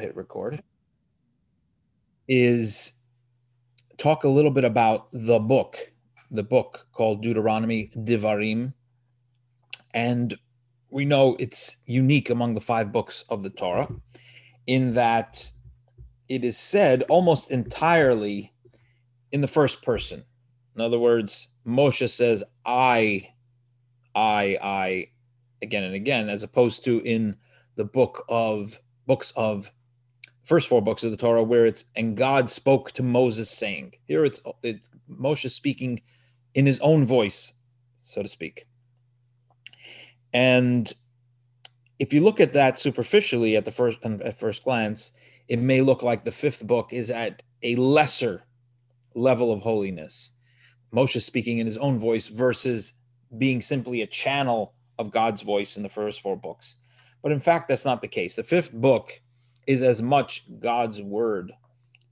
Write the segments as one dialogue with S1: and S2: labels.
S1: hit record, is talk a little bit about the book, the book called Deuteronomy Devarim. And we know it's unique among the five books of the Torah in that it is said almost entirely in the first person. In other words, Moshe says, I, I, I, again and again, as opposed to in the book of books of first four books of the Torah, where it's and God spoke to Moses saying. Here it's it's Moshe speaking in his own voice, so to speak. And if you look at that superficially at the first um, at first glance, it may look like the fifth book is at a lesser level of holiness. Moshe speaking in his own voice versus being simply a channel of God's voice in the first four books. But in fact, that's not the case. The fifth book is as much God's word,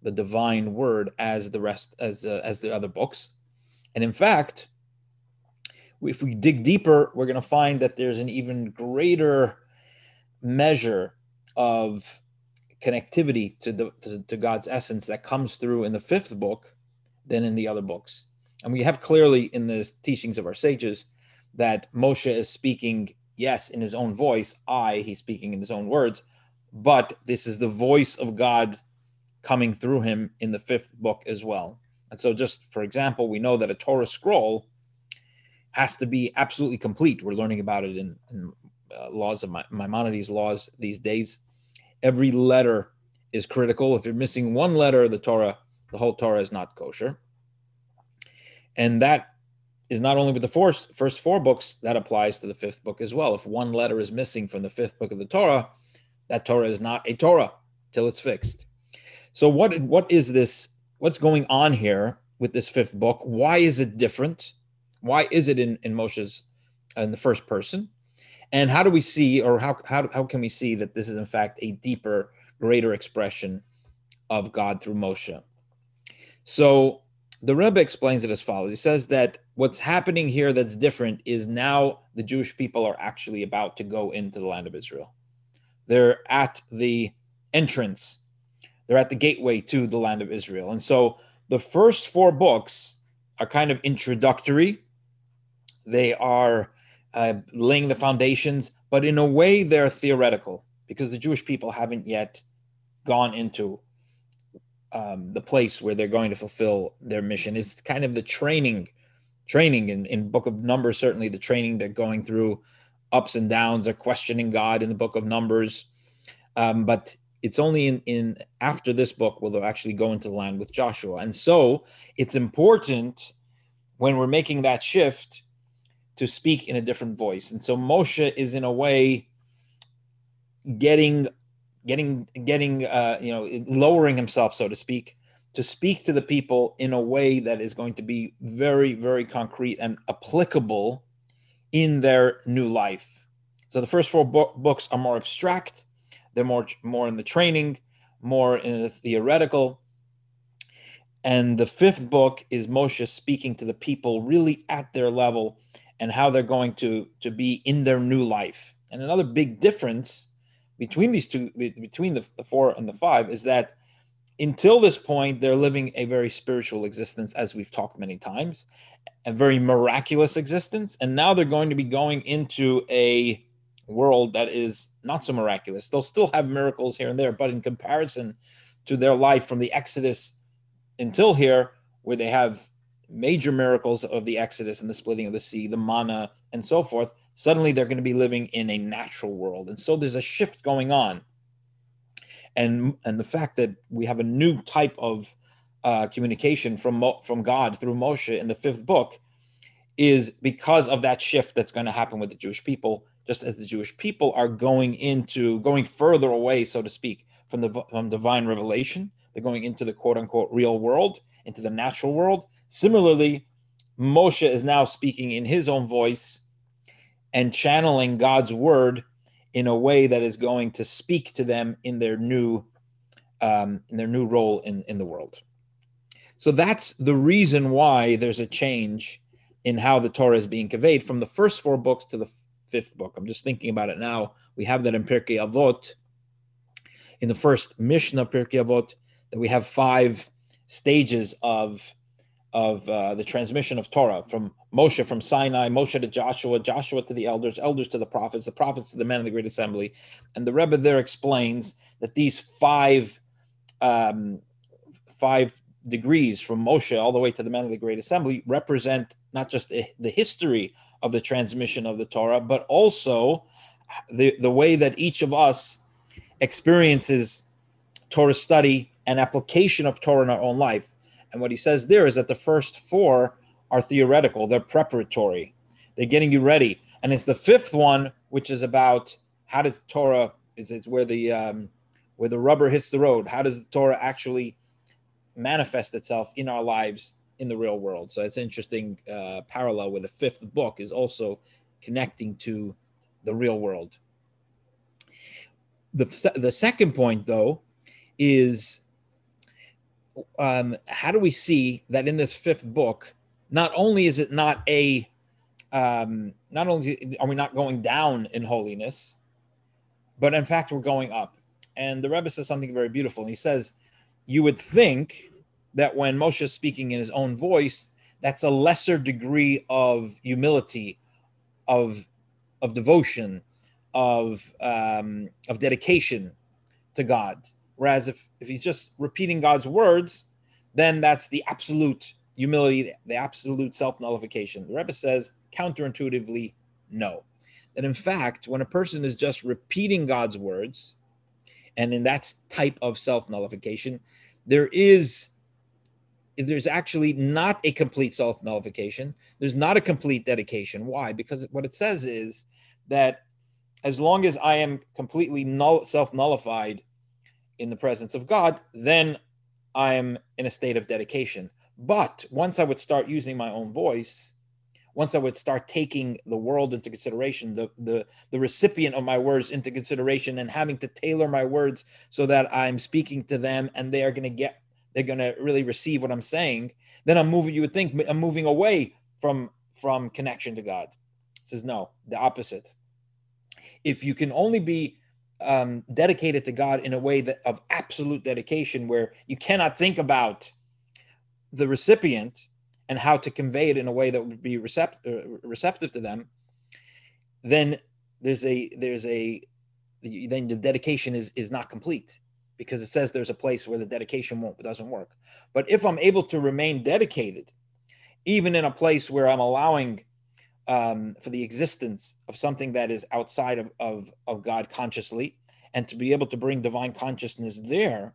S1: the divine word, as the rest as uh, as the other books. And in fact, if we dig deeper, we're going to find that there's an even greater measure of connectivity to, the, to, to God's essence that comes through in the fifth book than in the other books. And we have clearly in the teachings of our sages that Moshe is speaking, yes, in his own voice. I, he's speaking in his own words, but this is the voice of God coming through him in the fifth book as well. And so, just for example, we know that a Torah scroll has to be absolutely complete. We're learning about it in, in uh, laws of Maimonides' laws these days. Every letter is critical. If you're missing one letter of the Torah, the whole Torah is not kosher. And that is not only with the first, first four books, that applies to the fifth book as well. If one letter is missing from the fifth book of the Torah, that Torah is not a Torah till it's fixed. So what what is this? What's going on here with this fifth book? Why is it different? Why is it in in Moshe's uh, in the first person? And how do we see, or how how how can we see that this is in fact a deeper, greater expression of God through Moshe? So the Rebbe explains it as follows. He says that what's happening here that's different is now the Jewish people are actually about to go into the land of Israel. They're at the entrance, they're at the gateway to the land of Israel. And so the first four books are kind of introductory, they are uh, laying the foundations, but in a way they're theoretical because the Jewish people haven't yet gone into um, the place where they're going to fulfill their mission. It's kind of the training, training in, in Book of Numbers, certainly the training they're going through ups and downs. They're questioning God in the book of Numbers. Um, but it's only in, in after this book will they actually go into the land with Joshua. And so it's important when we're making that shift to speak in a different voice. And so Moshe is in a way getting getting getting uh, you know lowering himself so to speak to speak to the people in a way that is going to be very very concrete and applicable in their new life. So the first four bo- books are more abstract, they're more more in the training, more in the theoretical. And the fifth book is Moshe speaking to the people really at their level and how they're going to to be in their new life. And another big difference between these two between the, the four and the five is that until this point they're living a very spiritual existence as we've talked many times a very miraculous existence. And now they're going to be going into a world that is not so miraculous. They'll still have miracles here and there but in comparison to their life from the exodus until here where they have major miracles of the exodus and the splitting of the sea the manna and so forth suddenly they're going to be living in a natural world. And so there's a shift going on and and the fact that we have a new type of uh, communication from from God through Moshe in the fifth book is because of that shift that's going to happen with the Jewish people, just as the Jewish people are going into going further away, so to speak, from the from divine revelation. They're going into the quote unquote real world, into the natural world. Similarly, Moshe is now speaking in his own voice and channeling God's word in a way that is going to speak to them in their new um, in their new role in, in the world. So that's the reason why there's a change in how the Torah is being conveyed from the first four books to the fifth book. I'm just thinking about it now. We have that in Pirkei Avot. in the first Mishnah of Pirkei Avot that we have five stages of of uh, the transmission of Torah from Moshe from Sinai, Moshe to Joshua, Joshua to the elders, elders to the prophets, the prophets to the men of the great assembly. And the Rebbe there explains that these five um, five degrees from Moshe all the way to the men of the great assembly represent not just the history of the transmission of the Torah, but also the, the way that each of us experiences Torah study and application of Torah in our own life. And what he says there is that the first four are theoretical, they're preparatory, they're getting you ready. And it's the fifth one, which is about how does Torah is it's where the um, where the rubber hits the road. How does the Torah actually manifest itself in our lives in the real world? So it's an interesting uh, parallel where the fifth book is also connecting to the real world. The, the second point, though, is um, how do we see that in this fifth book, not only is it not a, um, not only are we not going down in holiness, but in fact we're going up. And the Rebbe says something very beautiful. He says, you would think that when Moshe is speaking in his own voice, that's a lesser degree of humility, of of devotion, of um, of dedication to God. Whereas if if he's just repeating God's words, then that's the absolute humility, the absolute self nullification. The Rebbe says counterintuitively, no. That in fact, when a person is just repeating God's words, and in that type of self nullification, there is there's actually not a complete self nullification. There's not a complete dedication. Why? Because what it says is that as long as I am completely null, self nullified in the presence of God, then I am in a state of dedication. But once I would start using my own voice, once I would start taking the world into consideration, the, the, the recipient of my words into consideration, and having to tailor my words so that I'm speaking to them and they are going to get they're going to really receive what I'm saying, then I'm moving. You would think I'm moving away from from connection to God. It says no, the opposite. If you can only be um, dedicated to God in a way that of absolute dedication, where you cannot think about the recipient and how to convey it in a way that would be recept- uh, receptive to them, then there's a there's a then the dedication is is not complete because it says there's a place where the dedication won't doesn't work. But if I'm able to remain dedicated, even in a place where I'm allowing um, for the existence of something that is outside of, of, of God consciously, and to be able to bring divine consciousness there,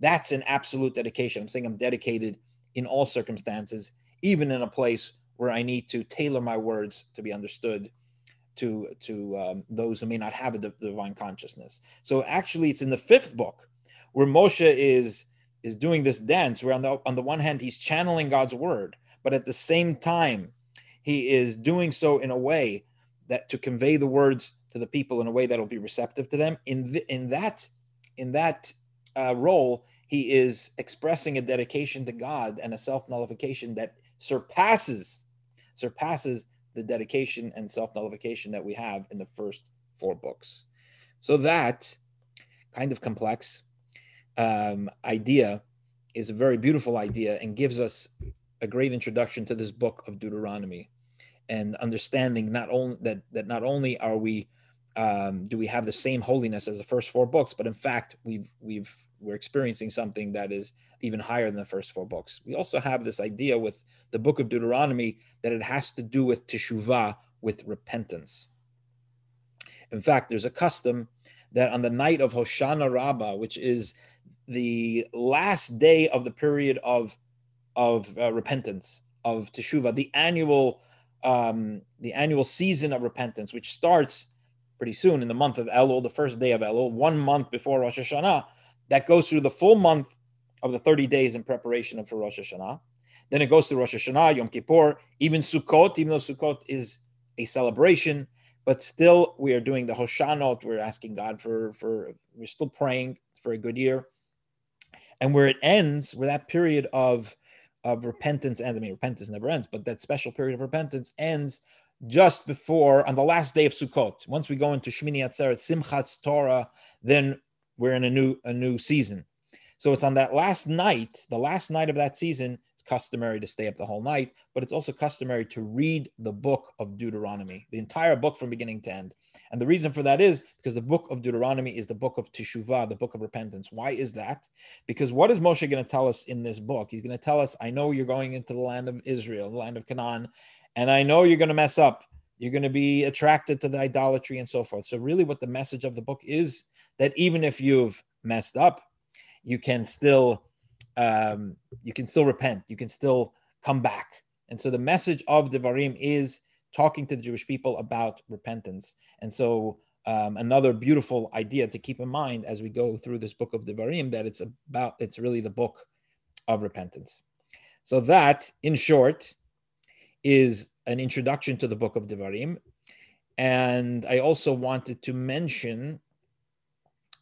S1: that's an absolute dedication. I'm saying I'm dedicated in all circumstances, even in a place where I need to tailor my words to be understood to to um, those who may not have a divine consciousness. So actually, it's in the fifth book where Moshe is is doing this dance where on the on the one hand he's channeling God's word, but at the same time he is doing so in a way that to convey the words to the people in a way that will be receptive to them. In the, in that in that uh, role, he is expressing a dedication to God and a self nullification that surpasses surpasses the dedication and self nullification that we have in the first four books. So that kind of complex um, idea is a very beautiful idea and gives us a great introduction to this book of Deuteronomy and understanding not only that that not only are we um, do we have the same holiness as the first four books, but in fact we've we've we're experiencing something that is even higher than the first four books. We also have this idea with the book of Deuteronomy that it has to do with teshuvah, with repentance. In fact, there's a custom that on the night of Hoshana Rabbah, which is the last day of the period of of uh, repentance of teshuvah, the annual um, the annual season of repentance, which starts pretty soon in the month of Elul, the first day of Elul, one month before Rosh Hashanah, that goes through the full month of the 30 days in preparation for Rosh Hashanah. Then it goes to Rosh Hashanah, Yom Kippur, even Sukkot, even though Sukkot is a celebration, but still we are doing the Hoshanot. We're asking God for, for we're still praying for a good year and where it ends, where that period of of repentance and I mean repentance never ends, but that special period of repentance ends just before on the last day of Sukkot. Once we go into Shmini Atzeret, Simchat Torah, then we're in a new a new season. So it's on that last night, the last night of that season, customary to stay up the whole night, but it's also customary to read the book of Deuteronomy, the entire book from beginning to end. And the reason for that is because the book of Deuteronomy is the book of Teshuvah, the book of repentance. Why is that? Because what is Moshe going to tell us in this book? He's going to tell us, I know you're going into the land of Israel, the land of Canaan, and I know you're going to mess up. You're going to be attracted to the idolatry and so forth. So, really, what the message of the book is that even if you've messed up, you can still um, you can still repent. You can still come back. And so the message of devarim is talking to the jewish people about repentance. And so um, another beautiful idea to keep in mind as we go through this book of devarim that it's about it's really the book of repentance. So that in short is an introduction to the book of devarim. And i also wanted to mention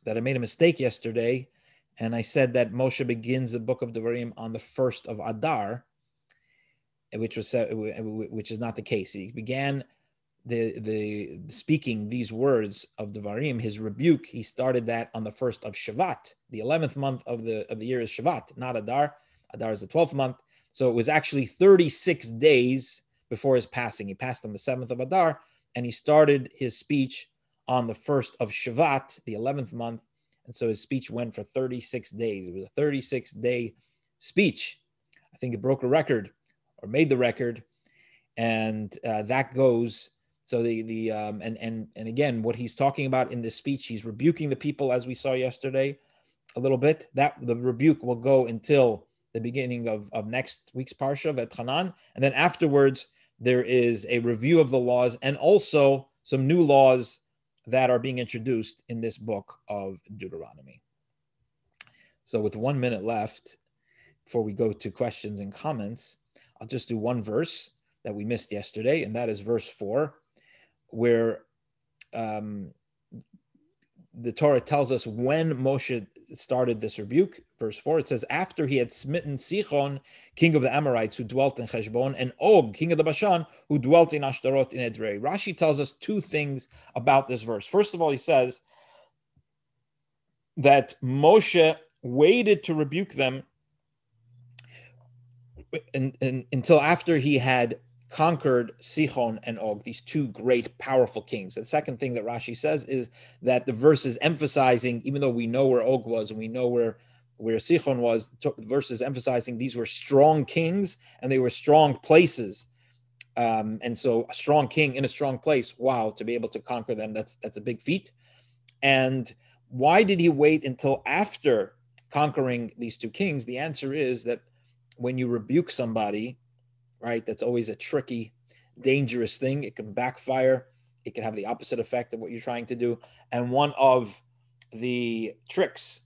S1: that i made a mistake yesterday and I said that Moshe begins the book of Devarim on the first of Adar, which was uh, which is not the case. He began the the speaking these words of Devarim, his rebuke. He started that on the first of Shevat, the eleventh month of the of the year is Shevat, not Adar. Adar is the twelfth month, so it was actually thirty six days before his passing. He passed on the seventh of Adar, and he started his speech on the first of Shevat, the eleventh month and so his speech went for 36 days. It was a 36 day speech. I think it broke a record or made the record. And uh, that goes. So the the um, and and and again, what he's talking about in this speech, he's rebuking the people as we saw yesterday, a little bit. That the rebuke will go until the beginning of, of next week's parsha V'etchanan, and then afterwards there is a review of the laws and also some new laws that are being introduced in this book of Deuteronomy. So, with one minute left before we go to questions and comments, I'll just do one verse that we missed yesterday, and that is verse four, where um, the Torah tells us when Moshe started this rebuke. Verse 4, it says, After he had smitten Sichon, king of the Amorites, who dwelt in Heshbon, and Og, king of the Bashan, who dwelt in Ashtarot in Edrei. Rashi tells us two things about this verse. First of all, he says that Moshe waited to rebuke them until after he had conquered Sichon and Og, these two great, powerful kings. The second thing that Rashi says is that the verse is emphasizing, even though we know where Og was and we know where where Sichon was, the verse is emphasizing these were strong kings and they were strong places. Um, and so a strong king in a strong place, wow, to be able to conquer them, that's that's a big feat. And why did he wait until after conquering these two kings? The answer is that when you rebuke somebody, right? That's always a tricky, dangerous thing. It can backfire. It can have the opposite effect of what you're trying to do. And one of the tricks,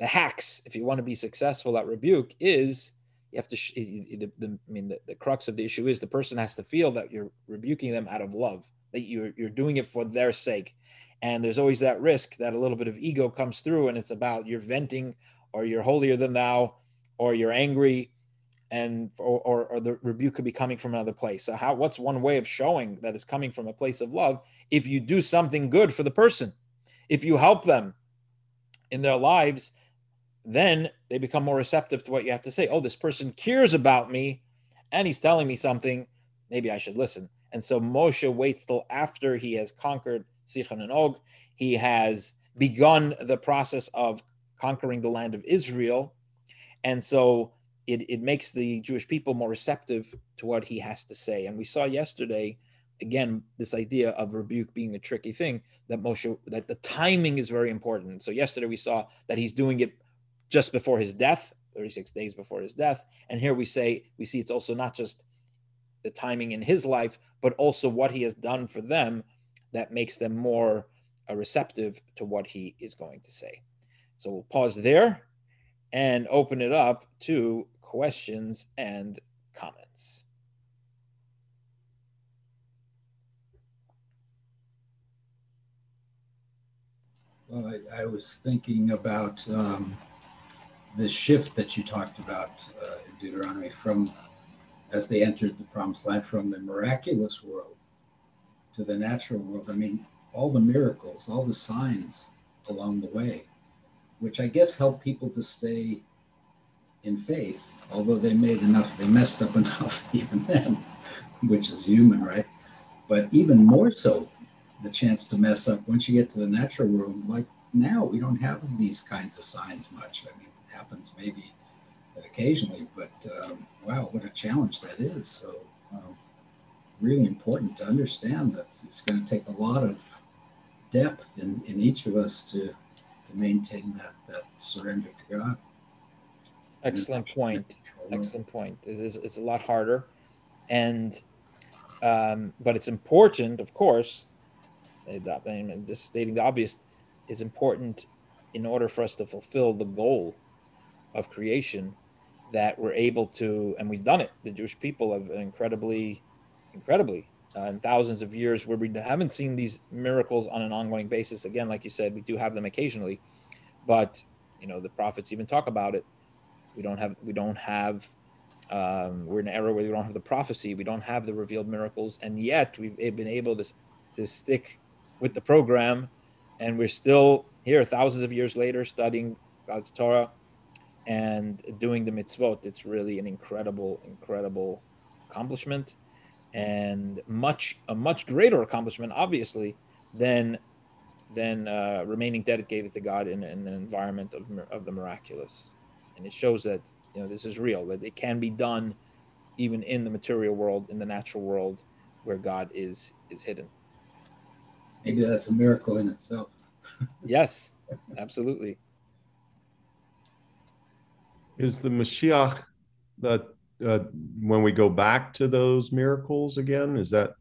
S1: the hacks, if you want to be successful at rebuke, is you have to. the, the, I mean, the, the crux of the issue is the person has to feel that you're rebuking them out of love, that you're you're doing it for their sake. And there's always that risk that a little bit of ego comes through, and it's about you're venting, or you're holier than thou, or you're angry, and or, or, or, the rebuke could be coming from another place. So how what's one way of showing that it's coming from a place of love? If you do something good for the person if you help them in their lives then they become more receptive to what you have to say. Oh this person cares about me and he's telling me something. Maybe i should listen. And so moshe waits till after he has conquered sichon and og. He has begun the process of conquering the land of israel. And so it, it makes the Jewish people more receptive to what he has to say. And we saw yesterday, again, this idea of rebuke being a tricky thing that Moshe, that the timing is very important. So yesterday we saw that he's doing it just before his death, 36 days before his death. And here we say, we see it's also not just the timing in his life, but also what he has done for them that makes them more uh, receptive to what he is going to say. So we'll pause there and open it up to questions and comments.
S2: Well, I, I was thinking about um, the shift that you talked about uh, in Deuteronomy from as they entered the promised land from the miraculous world to the natural world. I mean, all the miracles, all the signs along the way which I guess help people to stay in faith, although they made enough, they messed up enough even then, which is human, right? But even more so, the chance to mess up once you get to the natural world. Like now, we don't have these kinds of signs much. I mean, it happens maybe occasionally, but um, wow, what a challenge that is. So, um, really important to understand that it's going to take a lot of depth in, in each of us to, to maintain that, that surrender to God.
S1: Excellent point. Excellent point. It is, it's a lot harder. And, um, but it's important, of course, and just stating the obvious, is important in order for us to fulfill the goal of creation that we're able to, and we've done it. The Jewish people have incredibly, incredibly, uh, in thousands of years where we haven't seen these miracles on an ongoing basis. Again, like you said, we do have them occasionally, but you know the prophets even talk about it. We don't have, we don't have. Um, we're in an era where we don't have the prophecy, we don't have the revealed miracles, and yet we've been able to to stick with the program, and we're still here thousands of years later studying God's Torah and doing the mitzvot. It's really an incredible, incredible accomplishment, and much a much greater accomplishment, obviously, than than uh, remaining dedicated to God in, in an environment of of the miraculous. And it shows that you know this is real. That it can be done, even in the material world, in the natural world, where God is is hidden.
S2: Maybe that's a miracle in itself.
S1: yes, absolutely.
S3: Is the Mashiach that uh, when we go back to those miracles again? Is that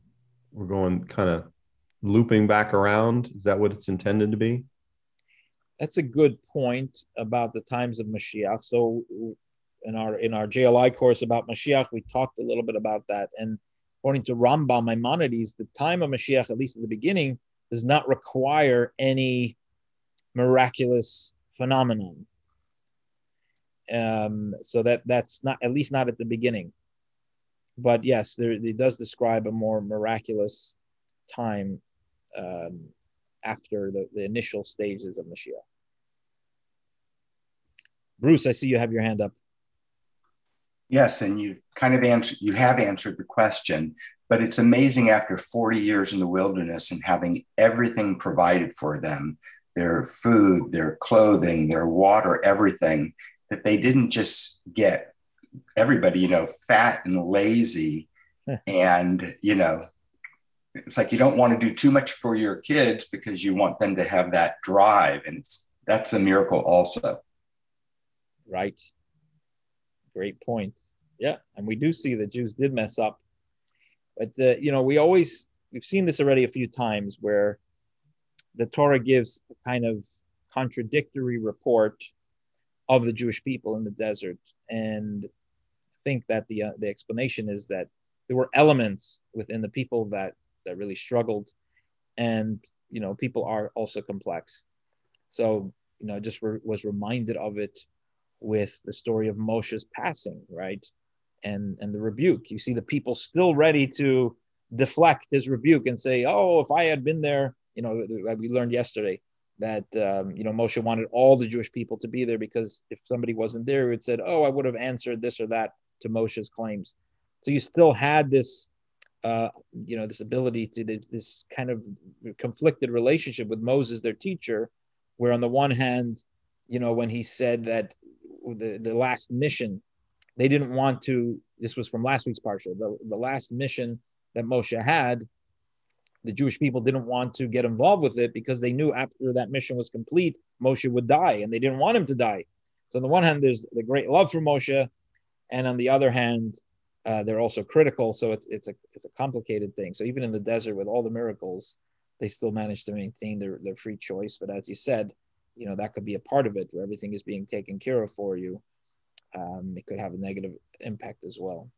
S3: we're going kind of looping back around? Is that what it's intended to be?
S1: That's a good point about the times of Mashiach. So in our in our JLI course about Mashiach, we talked a little bit about that. And according to Rambam Maimonides, the time of Mashiach, at least at the beginning, does not require any miraculous phenomenon. Um, so that that's not at least not at the beginning. But yes, there, it does describe a more miraculous time um, after the, the initial stages of Mashiach. Bruce, I see you have your hand up.
S4: Yes, and you've kind of answered you have answered the question, but it's amazing after 40 years in the wilderness and having everything provided for them, their food, their clothing, their water, everything, that they didn't just get everybody, you know, fat and lazy. and, you know, it's like you don't want to do too much for your kids because you want them to have that drive. And it's that's a miracle also.
S1: Right. Great point. Yeah. And we do see that Jews did mess up. But, uh, you know, we always, we've seen this already a few times where the Torah gives a kind of contradictory report of the Jewish people in the desert. And I think that the uh, the explanation is that there were elements within the people that that really struggled, and you know people are also complex. So you know, just re- was reminded of it with the story of Moshe's passing, right? And and the rebuke. You see the people still ready to deflect his rebuke and say, "Oh, if I had been there," you know, we learned yesterday that um, you know Moshe wanted all the Jewish people to be there because if somebody wasn't there, it said, "Oh, I would have answered this or that to Moshe's claims." So you still had this, uh, you know, this ability to this kind of conflicted relationship with Moses, their teacher, where on the one hand, you know, when he said that the the last mission, they didn't want to. This was from last week's parsha. The the last mission that Moshe had the Jewish people didn't want to get involved with it because they knew after that mission was complete, Moshe would die, and they didn't want him to die. So on the one hand, there's the great love for Moshe, and on the other hand, uh, they're also critical. So it's it's a it's a complicated thing. So even in the desert with all the miracles, they still manage to maintain their their free choice. But as you said, you know that could be a part of it where everything is being taken care of for you. Um, it could have a negative impact as well.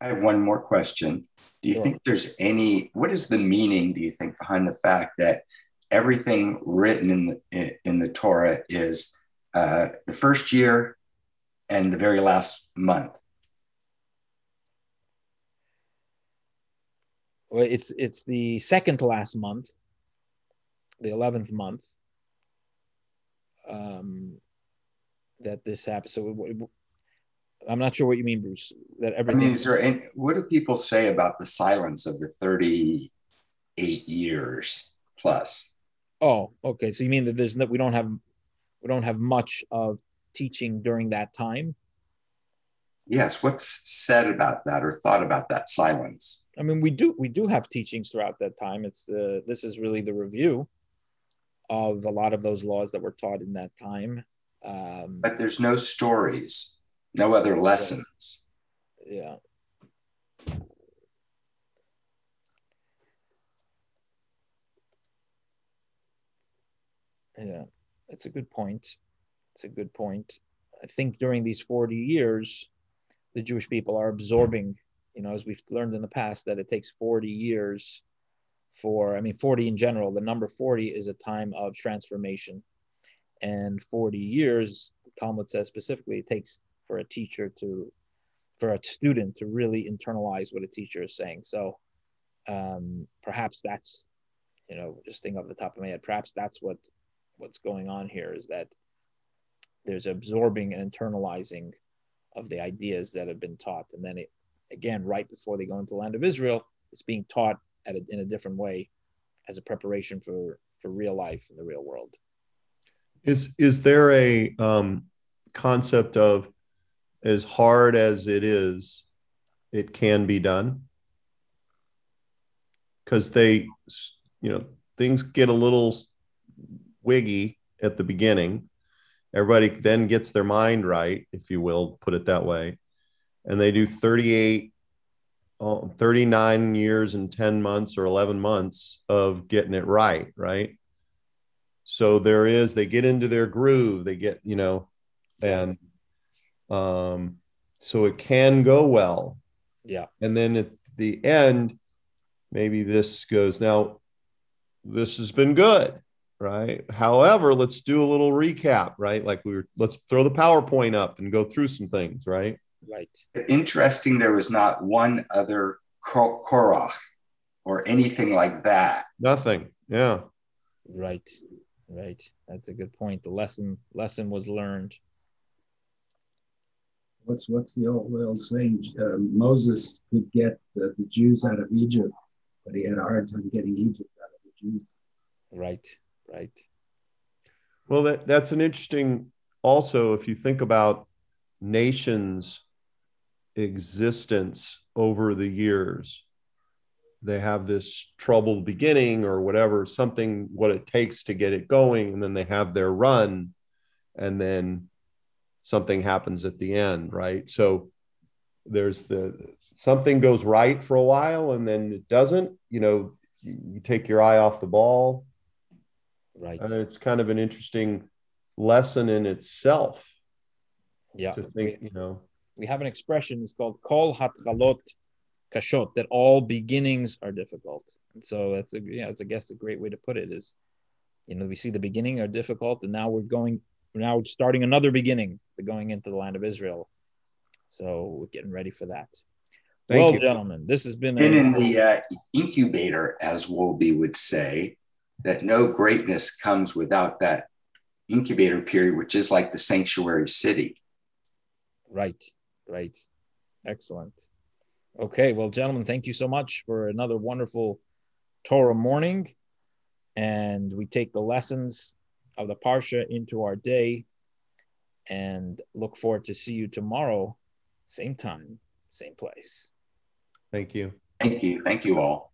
S4: I have one more question. Do you sure. think there's any, what is the meaning, do you think, behind the fact that everything written in the, in the Torah is uh, the first year and the very last month?
S1: It's it's the second to last month the 11th month um, that this happened. So I'm not sure what you mean, Bruce. That everything.
S4: I mean, is there any, what do people say about the silence of the 38 years plus?
S1: Oh, okay. So you mean that there's no, we don't have we don't have much of teaching during that time?
S4: Yes. What's said about that or thought about that silence?
S1: I mean, we do we do have teachings throughout that time. It's the this is really the review of a lot of those laws that were taught in that time. Um,
S4: but there's no stories, no other lessons.
S1: Yeah. Yeah, that's a good point. It's a good point. I think during these 40 years, the Jewish people are absorbing, you know, as we've learned in the past, that it takes 40 years for, I mean, 40 in general, the number 40 is a time of transformation. And 40 years, Talmud says specifically, it takes for a teacher to, for a student to really internalize what a teacher is saying. So um, perhaps that's, you know, just think off the top of my head, perhaps that's what what's going on here is that there's absorbing and internalizing of the ideas that have been taught. And then it, again, right before they go into the land of Israel, it's being taught at a, in a different way as a preparation for, for real life in the real world.
S3: Is, is there a um, concept of as hard as it is, it can be done? Because they, you know, things get a little wiggy at the beginning everybody then gets their mind right, if you will, put it that way. And they do 38, 39 years and 10 months or 11 months of getting it right, right? So there is, they get into their groove, they get, you know, and um, so it can go well.
S1: Yeah.
S3: And then at the end, maybe this goes, now, this has been good right? However, let's do a little recap, right? Like we were, let's throw the PowerPoint up and go through some things, right?
S1: Right.
S4: Interesting, there was not one other Korach or anything like that.
S3: Nothing. Yeah.
S1: Right. Right. That's a good point. The lesson lesson was learned.
S2: What's what's the old, old saying? Uh, Moses could get uh, the Jews out of Egypt, but he had a hard time getting Egypt out of the Jews.
S1: Right right?
S3: Well, that, that's an interesting, also, if you think about nations' existence over the years, they have this troubled beginning or whatever, something, what it takes to get it going, and then they have their run, and then something happens at the end, right? So there's the something goes right for a while and then it doesn't, you know, you take your eye off the ball
S1: Right.
S3: And it's kind of an interesting lesson in itself.
S1: Yeah.
S3: To think, we, you know.
S1: We have an expression, it's called kol hatchalot kashot, that all beginnings are difficult. And so that's a yeah, it's I guess a great way to put it is, you know, we see the beginning are difficult, and now we're going we're now starting another beginning, going into the land of Israel. So we're getting ready for that. Thank well, you. gentlemen, this has been
S4: been a- in the uh, incubator, as Wolbe would say, that no greatness comes without that incubator period, which is like the sanctuary city.
S1: Right, right. Excellent. Okay, well, gentlemen, thank you so much for another wonderful Torah morning. And we take the lessons of the Parsha into our day and look forward to see you tomorrow, same time, same place.
S3: Thank you.
S4: Thank you. Thank you all.